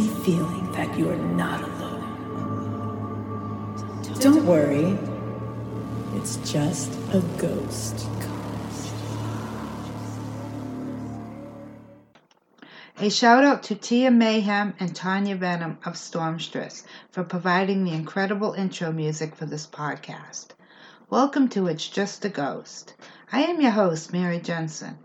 feeling that you are not alone. Don't worry, it's just a ghost. A shout out to Tia Mayhem and Tanya Venom of Stormstress for providing the incredible intro music for this podcast. Welcome to It's Just a Ghost. I am your host, Mary Jensen.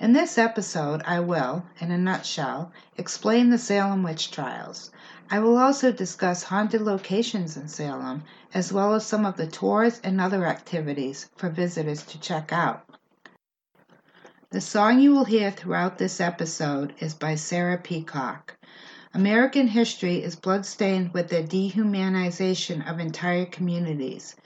In this episode, I will, in a nutshell, explain the Salem witch trials. I will also discuss haunted locations in Salem, as well as some of the tours and other activities for visitors to check out. The song you will hear throughout this episode is by Sarah Peacock. American history is bloodstained with the dehumanization of entire communities.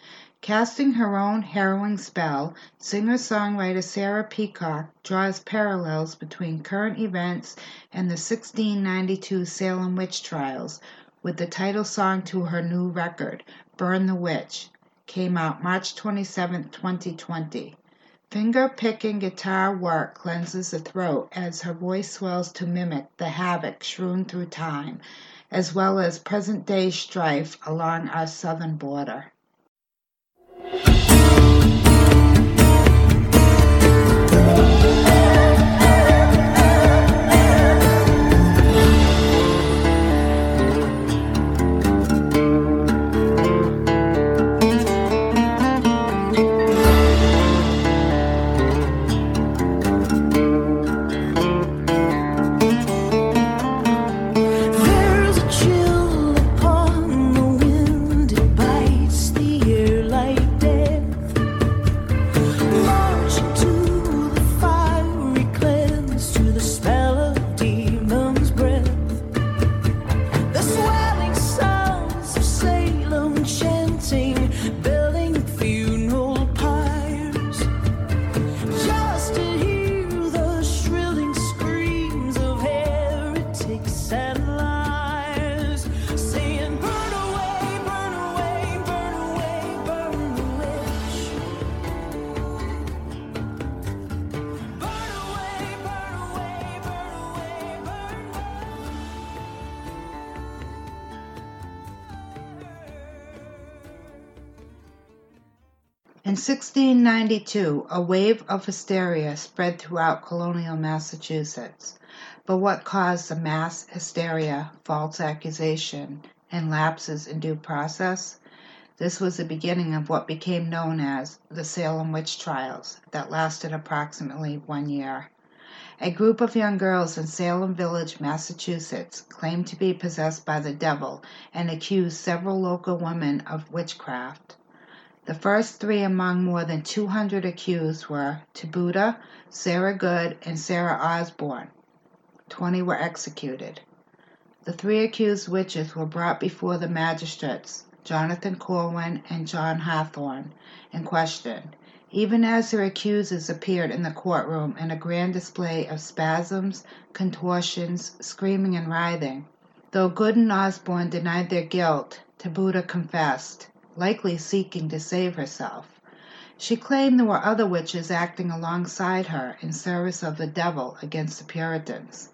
Casting her own harrowing spell, singer songwriter Sarah Peacock draws parallels between current events and the 1692 Salem witch trials with the title song to her new record, Burn the Witch, came out March 27, 2020. Finger-picking guitar work cleanses the throat as her voice swells to mimic the havoc strewn through time, as well as present-day strife along our southern border. There's In 1692, a wave of hysteria spread throughout colonial Massachusetts. But what caused the mass hysteria, false accusation, and lapses in due process? This was the beginning of what became known as the Salem witch trials that lasted approximately one year. A group of young girls in Salem Village, Massachusetts, claimed to be possessed by the devil and accused several local women of witchcraft. The first three among more than 200 accused were Tituba, Sarah Good, and Sarah Osborne. Twenty were executed. The three accused witches were brought before the magistrates, Jonathan Corwin and John Hathorne, and questioned, even as their accusers appeared in the courtroom in a grand display of spasms, contortions, screaming, and writhing. Though Good and Osborne denied their guilt, Tituba confessed likely seeking to save herself. She claimed there were other witches acting alongside her in service of the devil against the Puritans.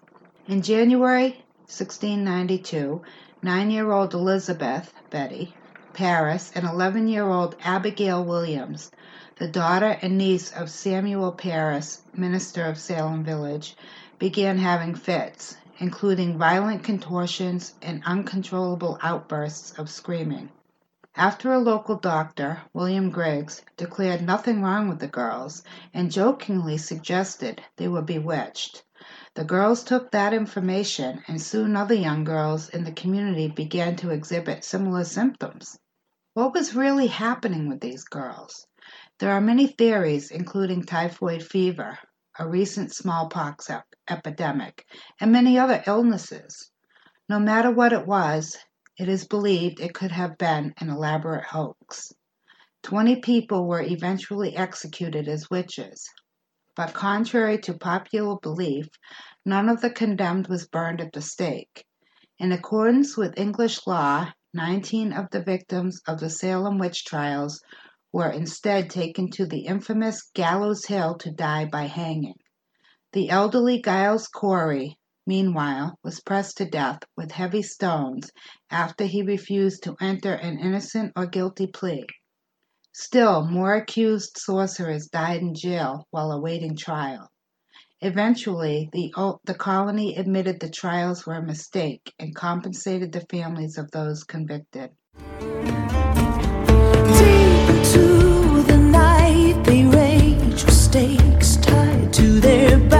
In January 1692, nine year old Elizabeth Betty Parris and 11 year old Abigail Williams, the daughter and niece of Samuel Parris, minister of Salem Village, began having fits, including violent contortions and uncontrollable outbursts of screaming. After a local doctor, William Griggs, declared nothing wrong with the girls and jokingly suggested they were bewitched, the girls took that information and soon other young girls in the community began to exhibit similar symptoms. What was really happening with these girls? There are many theories, including typhoid fever, a recent smallpox ep- epidemic, and many other illnesses. No matter what it was, it is believed it could have been an elaborate hoax. Twenty people were eventually executed as witches, but contrary to popular belief, none of the condemned was burned at the stake. In accordance with English law, 19 of the victims of the Salem witch trials were instead taken to the infamous Gallows Hill to die by hanging. The elderly Giles Corey, meanwhile, was pressed to death with heavy stones after he refused to enter an innocent or guilty plea. Still more accused sorcerers died in jail while awaiting trial. Eventually, the, the colony admitted the trials were a mistake and compensated the families of those convicted. Deep into the night, they rage with stakes tied to their backs.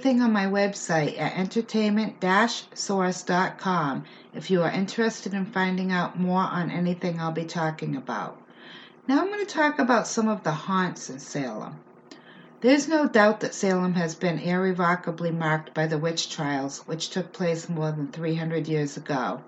Everything on my website at entertainment-source.com if you are interested in finding out more on anything I'll be talking about. Now I'm going to talk about some of the haunts in Salem. There's no doubt that Salem has been irrevocably marked by the witch trials, which took place more than 300 years ago.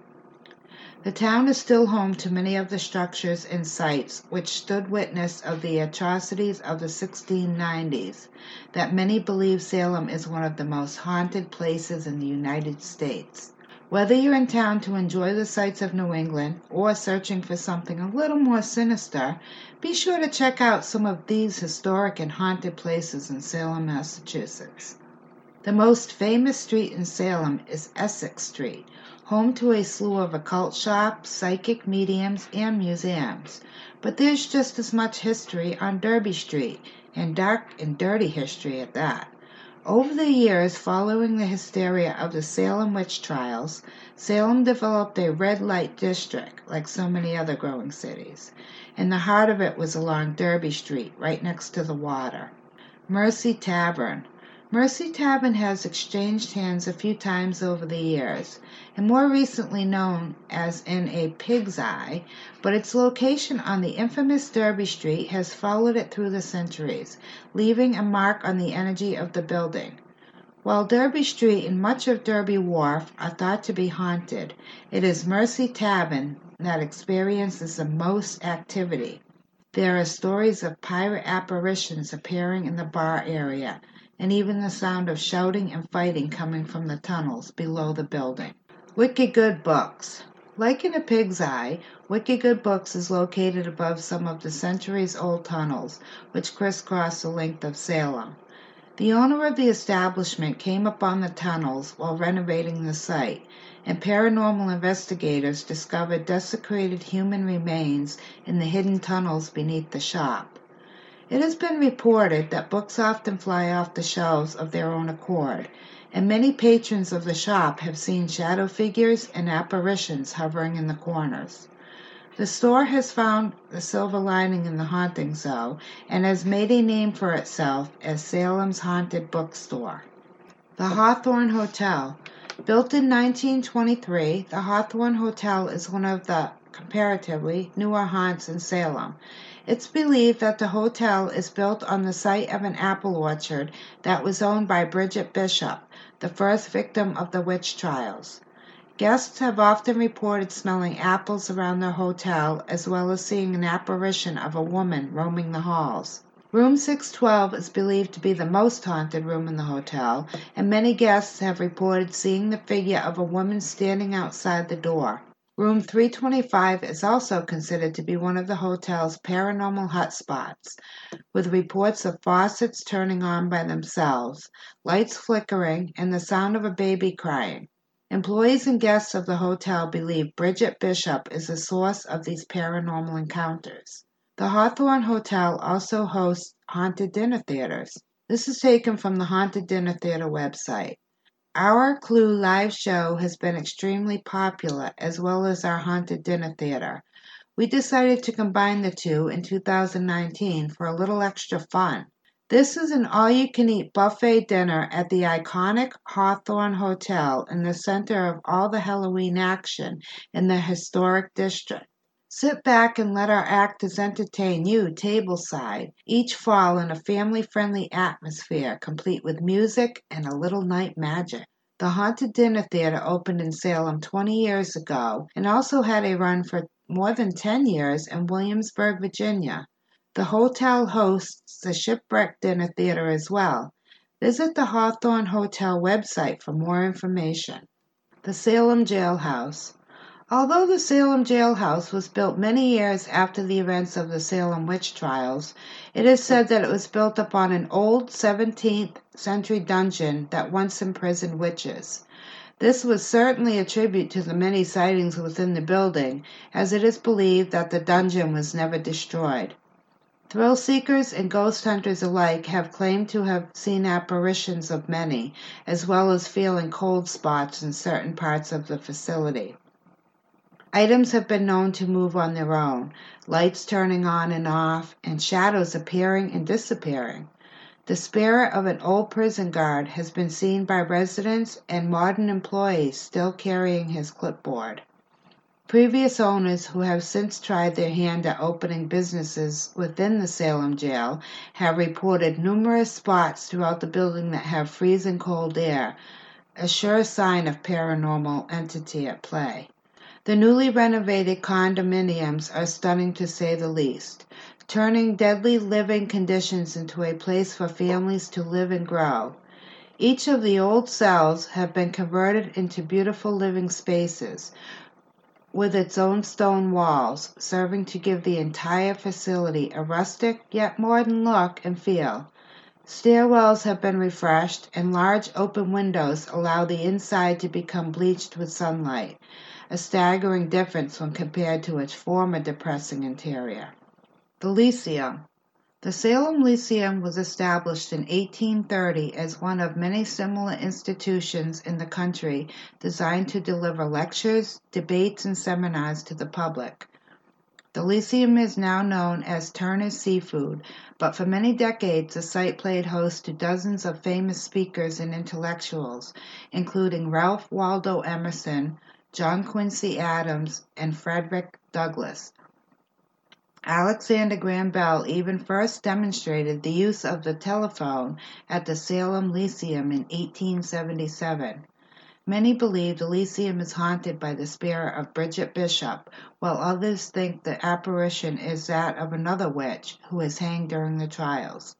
The town is still home to many of the structures and sites which stood witness of the atrocities of the 1690s, that many believe Salem is one of the most haunted places in the United States. Whether you're in town to enjoy the sights of New England or searching for something a little more sinister, be sure to check out some of these historic and haunted places in Salem, Massachusetts. The most famous street in Salem is Essex Street, home to a slew of occult shops, psychic mediums, and museums. But there's just as much history on Derby Street, and dark and dirty history at that. Over the years following the hysteria of the Salem witch trials, Salem developed a red light district, like so many other growing cities, and the heart of it was along Derby Street, right next to the water. Mercy Tavern. Mercy Tavern has exchanged hands a few times over the years, and more recently known as in a pig's eye, but its location on the infamous Derby Street has followed it through the centuries, leaving a mark on the energy of the building. While Derby Street and much of Derby Wharf are thought to be haunted, it is Mercy Tavern that experiences the most activity. There are stories of pirate apparitions appearing in the bar area, and even the sound of shouting and fighting coming from the tunnels below the building. Wicked Good Books. Like in a pig's eye, Wicked Good Books is located above some of the centuries old tunnels which crisscross the length of Salem. The owner of the establishment came upon the tunnels while renovating the site, and paranormal investigators discovered desecrated human remains in the hidden tunnels beneath the shop. It has been reported that books often fly off the shelves of their own accord, and many patrons of the shop have seen shadow figures and apparitions hovering in the corners. The store has found the silver lining in the hauntings, though, and has made a name for itself as Salem's Haunted Bookstore. The Hawthorne Hotel. Built in 1923, the Hawthorne Hotel is one of the comparatively newer haunts in Salem. It's believed that the hotel is built on the site of an apple orchard that was owned by Bridget Bishop, the first victim of the witch trials. Guests have often reported smelling apples around the hotel as well as seeing an apparition of a woman roaming the halls. Room 612 is believed to be the most haunted room in the hotel, and many guests have reported seeing the figure of a woman standing outside the door. Room 325 is also considered to be one of the hotel's paranormal hotspots, with reports of faucets turning on by themselves, lights flickering, and the sound of a baby crying. Employees and guests of the hotel believe Bridget Bishop is the source of these paranormal encounters. The Hawthorne Hotel also hosts haunted dinner theaters. This is taken from the Haunted Dinner Theater website. Our Clue live show has been extremely popular, as well as our Haunted Dinner Theater. We decided to combine the two in 2019 for a little extra fun. This is an all you can eat buffet dinner at the iconic Hawthorne Hotel in the center of all the Halloween action in the historic district. Sit back and let our actors entertain you tableside, each fall in a family friendly atmosphere complete with music and a little night magic. The Haunted Dinner Theater opened in Salem 20 years ago and also had a run for more than 10 years in Williamsburg, Virginia. The hotel hosts the Shipwreck Dinner Theater as well. Visit the Hawthorne Hotel website for more information. The Salem Jailhouse. Although the Salem jailhouse was built many years after the events of the Salem witch trials, it is said that it was built upon an old 17th century dungeon that once imprisoned witches. This was certainly a tribute to the many sightings within the building, as it is believed that the dungeon was never destroyed. Thrill seekers and ghost hunters alike have claimed to have seen apparitions of many, as well as feeling cold spots in certain parts of the facility. Items have been known to move on their own, lights turning on and off, and shadows appearing and disappearing. The spirit of an old prison guard has been seen by residents and modern employees still carrying his clipboard. Previous owners who have since tried their hand at opening businesses within the Salem jail have reported numerous spots throughout the building that have freezing cold air, a sure sign of paranormal entity at play. The newly renovated condominiums are stunning to say the least, turning deadly living conditions into a place for families to live and grow. Each of the old cells have been converted into beautiful living spaces with its own stone walls, serving to give the entire facility a rustic yet modern look and feel. Stairwells have been refreshed, and large open windows allow the inside to become bleached with sunlight a staggering difference when compared to its former depressing interior. The Lyceum. The Salem Lyceum was established in 1830 as one of many similar institutions in the country designed to deliver lectures, debates, and seminars to the public. The Lyceum is now known as Turner's Seafood, but for many decades the site played host to dozens of famous speakers and intellectuals, including Ralph Waldo Emerson, John Quincy Adams, and Frederick Douglass. Alexander Graham Bell even first demonstrated the use of the telephone at the Salem Lyceum in 1877. Many believe the Lyceum is haunted by the spirit of Bridget Bishop, while others think the apparition is that of another witch who was hanged during the trials.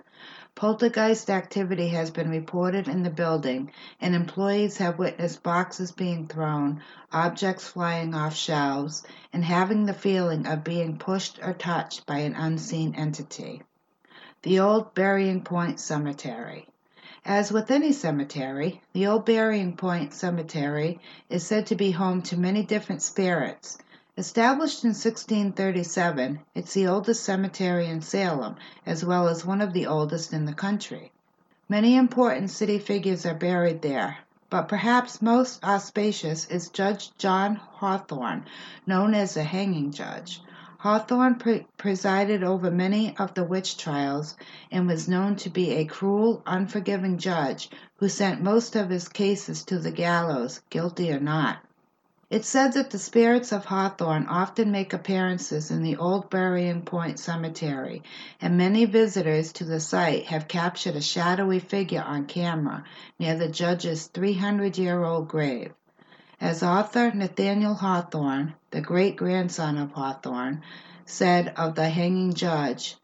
Poltergeist activity has been reported in the building, and employees have witnessed boxes being thrown, objects flying off shelves, and having the feeling of being pushed or touched by an unseen entity. The Old Burying Point Cemetery. As with any cemetery, the Old Burying Point Cemetery is said to be home to many different spirits. Established in 1637, it's the oldest cemetery in Salem, as well as one of the oldest in the country. Many important city figures are buried there, but perhaps most auspicious is Judge John Hathorne, known as the Hanging Judge. Hathorne pre- presided over many of the witch trials and was known to be a cruel, unforgiving judge who sent most of his cases to the gallows, guilty or not. It's said that the spirits of Hathorne often make appearances in the old Burying Point Cemetery, and many visitors to the site have captured a shadowy figure on camera near the judge's 300 year old grave. As author Nathaniel Hawthorne, the great grandson of Hathorne, said of the hanging judge,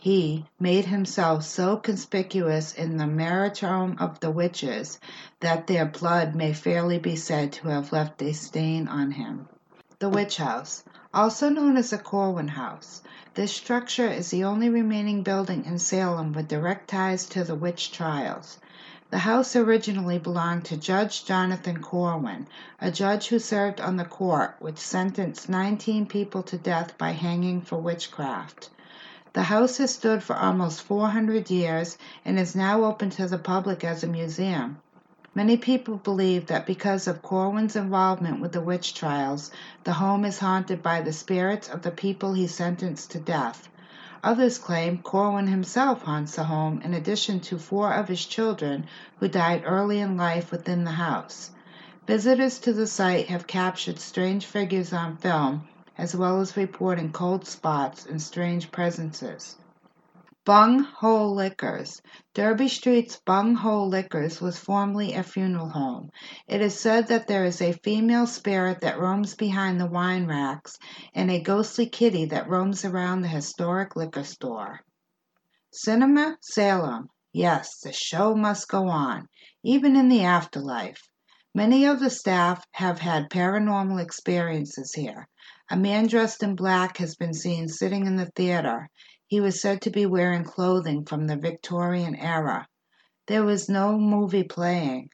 he made himself so conspicuous in the meritome of the witches that their blood may fairly be said to have left a stain on him. The Witch House, also known as the Corwin House. This structure is the only remaining building in Salem with direct ties to the witch trials. The house originally belonged to Judge Jonathan Corwin, a judge who served on the court which sentenced 19 people to death by hanging for witchcraft. The house has stood for almost 400 years and is now open to the public as a museum. Many people believe that because of Corwin's involvement with the witch trials, the home is haunted by the spirits of the people he sentenced to death. Others claim Corwin himself haunts the home in addition to four of his children who died early in life within the house. Visitors to the site have captured strange figures on film as well as reporting cold spots and strange presences. Bung Ho Liquors. Derby Street's Bung Ho Liquors was formerly a funeral home. It is said that there is a female spirit that roams behind the wine racks and a ghostly kitty that roams around the historic liquor store. Cinema Salem. Yes, the show must go on, even in the afterlife. Many of the staff have had paranormal experiences here. A man dressed in black has been seen sitting in the theater. He was said to be wearing clothing from the Victorian era. There was no movie playing.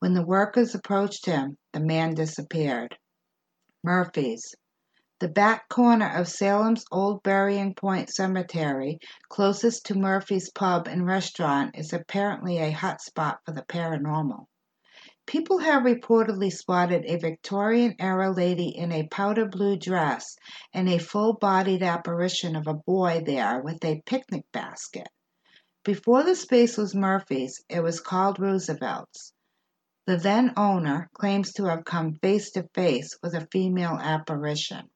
When the workers approached him, the man disappeared. Murphy's. The back corner of Salem's old Burying Point Cemetery, closest to Murphy's Pub and Restaurant, is apparently a hot spot for the paranormal. People have reportedly spotted a Victorian era lady in a powder blue dress and a full bodied apparition of a boy there with a picnic basket. Before the space was Murphy's, it was called Roosevelt's. The then owner claims to have come face to face with a female apparition.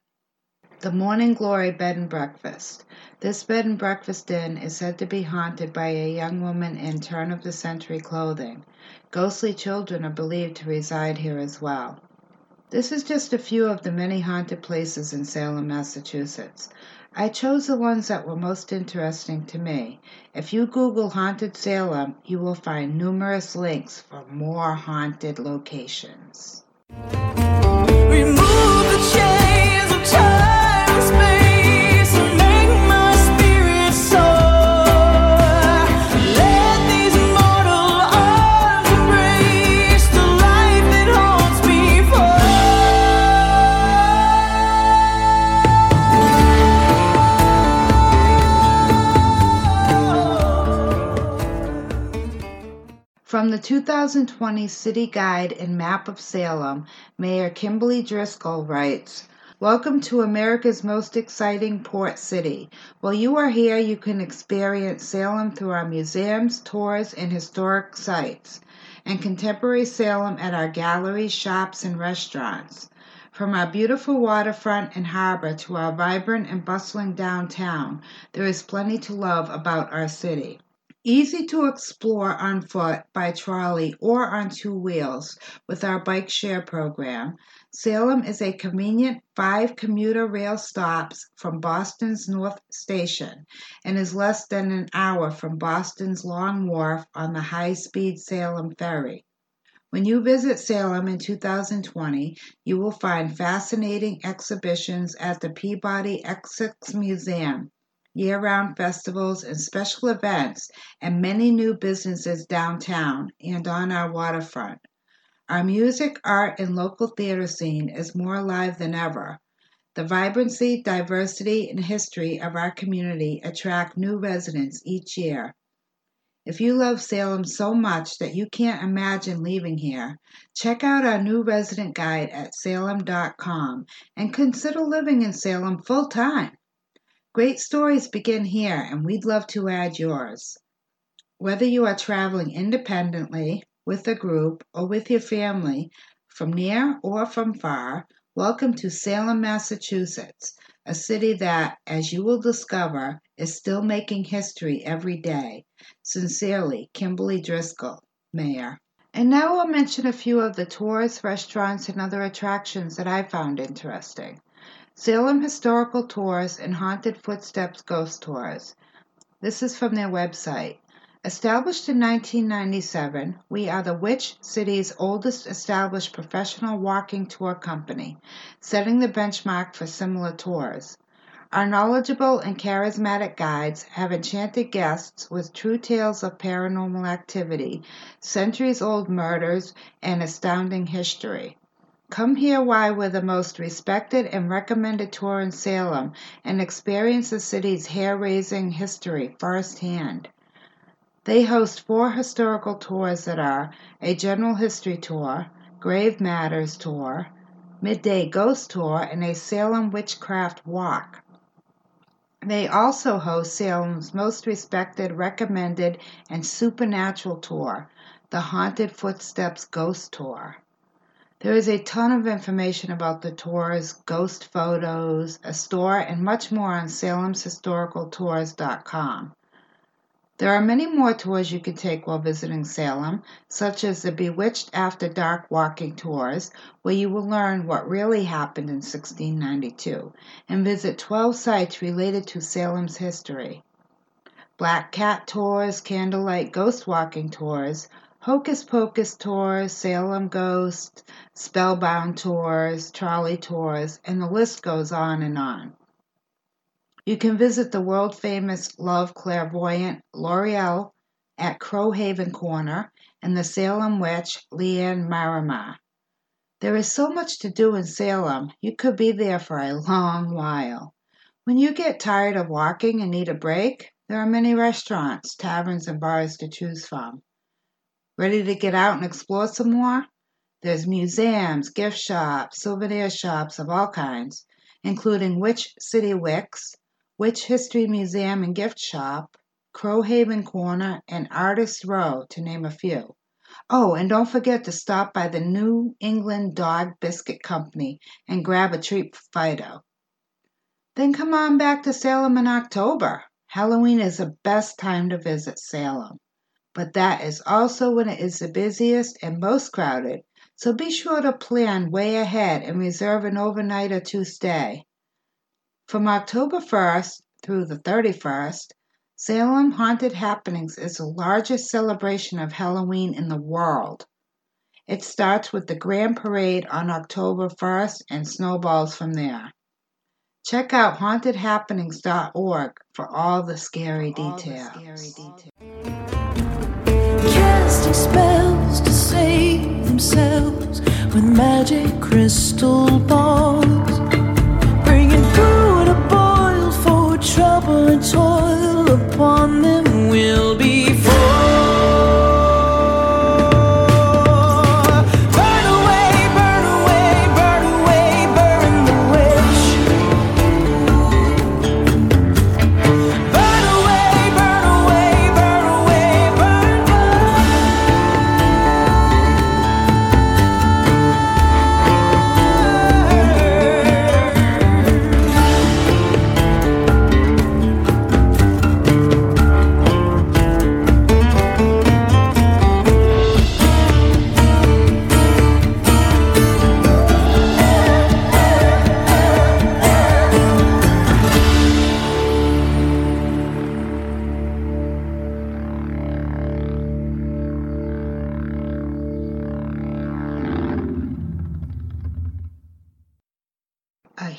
The Morning Glory Bed and Breakfast. This bed and breakfast inn is said to be haunted by a young woman in turn of the century clothing. Ghostly children are believed to reside here as well. This is just a few of the many haunted places in Salem, Massachusetts. I chose the ones that were most interesting to me. If you Google Haunted Salem, you will find numerous links for more haunted locations. Remove the chains 2020 City Guide and Map of Salem, Mayor Kimberly Driscoll writes, Welcome to America's most exciting port city. While you are here, you can experience Salem through our museums, tours, and historic sites, and contemporary Salem at our galleries, shops, and restaurants. From our beautiful waterfront and harbor to our vibrant and bustling downtown, there is plenty to love about our city. Easy to explore on foot, by trolley, or on two wheels with our bike share program, Salem is a convenient five commuter rail stops from Boston's North Station and is less than an hour from Boston's Long Wharf on the high speed Salem Ferry. When you visit Salem in 2020, you will find fascinating exhibitions at the Peabody Essex Museum year round festivals and special events, and many new businesses downtown and on our waterfront. Our music, art, and local theater scene is more alive than ever. The vibrancy, diversity, and history of our community attract new residents each year. If you love Salem so much that you can't imagine leaving here, check out our new resident guide at salem.com and consider living in Salem full time. Great stories begin here, and we'd love to add yours. Whether you are traveling independently, with a group, or with your family, from near or from far, welcome to Salem, Massachusetts, a city that, as you will discover, is still making history every day. Sincerely, Kimberly Driscoll, Mayor. And now I'll mention a few of the tours, restaurants, and other attractions that I found interesting. Salem Historical Tours and Haunted Footsteps Ghost Tours. This is from their website. Established in 1997, we are the Witch City's oldest established professional walking tour company, setting the benchmark for similar tours. Our knowledgeable and charismatic guides have enchanted guests with true tales of paranormal activity, centuries old murders, and astounding history. Come here why we're the most respected and recommended tour in Salem and experience the city's hair raising history firsthand. They host four historical tours that are a general history tour, grave matters tour, midday ghost tour, and a Salem witchcraft walk. They also host Salem's most respected, recommended, and supernatural tour, the Haunted Footsteps Ghost Tour. There is a ton of information about the tours, ghost photos, a store, and much more on salemshistoricaltours.com. There are many more tours you can take while visiting Salem, such as the Bewitched After Dark walking tours, where you will learn what really happened in 1692 and visit 12 sites related to Salem's history. Black Cat tours, candlelight ghost walking tours, Hocus Pocus tours, Salem Ghost, Spellbound tours, trolley tours, and the list goes on and on. You can visit the world famous Love Clairvoyant Lorelei at Crowhaven Corner and the Salem Witch Leanne Marrama. There is so much to do in Salem, you could be there for a long while. When you get tired of walking and need a break, there are many restaurants, taverns, and bars to choose from. Ready to get out and explore some more? There's museums, gift shops, souvenir shops of all kinds, including Witch City Wicks, Witch History Museum and Gift Shop, Crowhaven Corner, and Artist Row, to name a few. Oh, and don't forget to stop by the New England Dog Biscuit Company and grab a treat for Fido. Then come on back to Salem in October. Halloween is the best time to visit Salem but that is also when it is the busiest and most crowded, so be sure to plan way ahead and reserve an overnight or two stay. From October 1st through the 31st, Salem Haunted Happenings is the largest celebration of Halloween in the world. It starts with the Grand Parade on October 1st and snowballs from there. Check out hauntedhappenings.org for all the scary details. Casting spells to save themselves with magic crystal balls,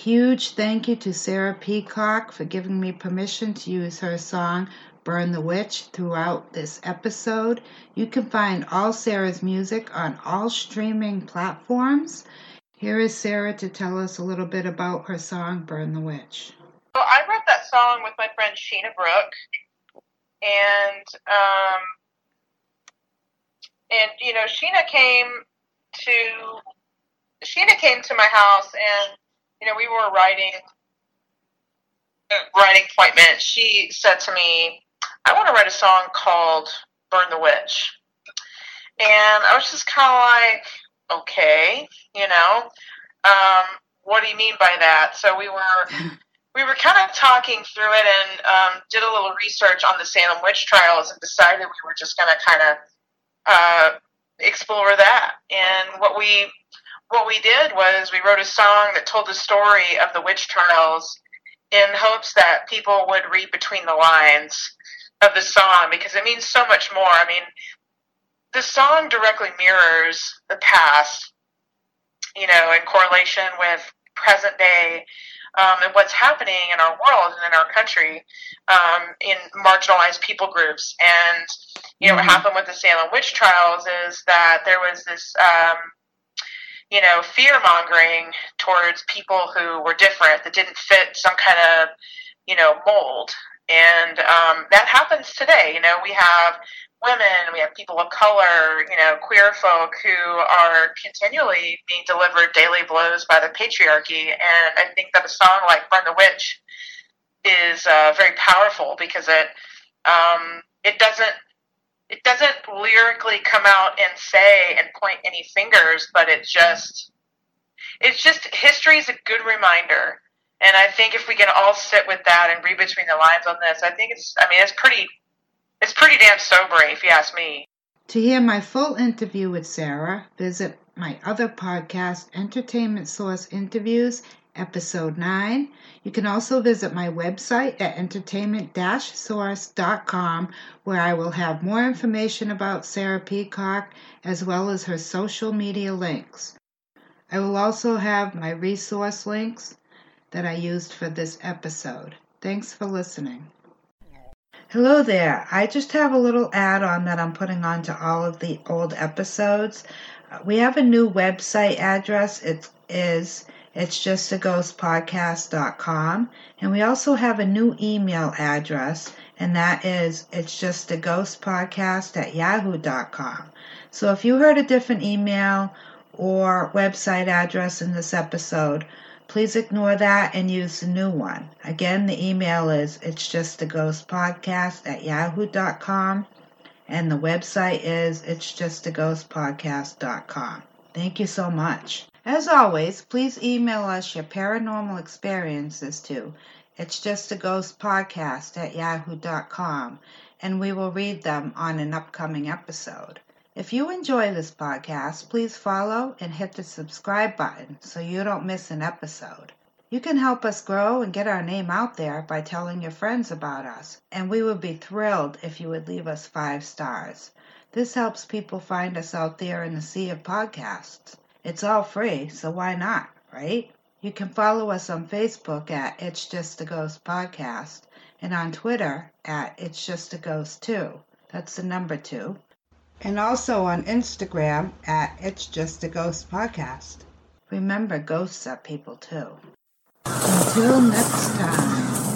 huge thank you to Sarah Peacock for giving me permission to use her song Burn the Witch throughout this episode. You can find all Sarah's music on all streaming platforms. Here is Sarah to tell us a little bit about her song Burn the Witch. So I wrote that song with my friend Sheena Brooke, and um, and you know Sheena came to Sheena came to my house, and you know we were writing writing appointment. She said to me, "I want to write a song called Burn the Witch," and I was just kind of like, "Okay, you know, um, what do you mean by that?" So we were we were kind of talking through it and um, did a little research on the Salem witch trials and decided we were just going to kind of uh, explore that. And what we what we did was we wrote a song that told the story of the witch trials in hopes that people would read between the lines of the song because it means so much more. I mean, the song directly mirrors the past, you know, in correlation with present day um, and what's happening in our world and in our country um, in marginalized people groups. And, you know, what Mhm. happened with the Salem witch trials is that there was this, um, you know, fear mongering towards people who were different, that didn't fit some kind of, you know, mold. And um, that happens today. You know, we have women, we have people of color, you know, queer folk who are continually being delivered daily blows by the patriarchy. And I think that a song like Burn the Witch is uh, very powerful because it um, it doesn't it doesn't lyrically come out and say and point any fingers, but it just it's just history is a good reminder. And I think if we can all sit with that and read between the lines on this, I think it's I mean it's pretty it's pretty damn sobering if you ask me. To hear my full interview with Sarah, visit my other podcast, Entertainment Source Interviews, episode 9. You can also visit my website at entertainment-source.com where I will have more information about Sarah Peacock as well as her social media links. I will also have my resource links that I used for this episode. Thanks for listening. Hello there. I just have a little add on that I'm putting onto all of the old episodes. We have a new website address. It is it's just a ghost podcast.com. And we also have a new email address, and that is it's just a ghost podcast at yahoo.com. So if you heard a different email or website address in this episode, please ignore that and use the new one. Again, the email is it's just a ghost podcast at yahoo.com and the website is it's just a ghost podcast.com. Thank you so much. As always, please email us your paranormal experiences to it's just a ghost podcast at yahoo.com and we will read them on an upcoming episode. If you enjoy this podcast, please follow and hit the subscribe button so you don't miss an episode. You can help us grow and get our name out there by telling your friends about us, and we would be thrilled if you would leave us five stars. This helps people find us out there in the sea of podcasts. It's all free, so why not, right? You can follow us on Facebook at It's Just a Ghost Podcast and on Twitter at It's Just a Ghost 2. That's the number 2 and also on Instagram at It's Just a Ghost Podcast. Remember, ghosts are people too. Until next time.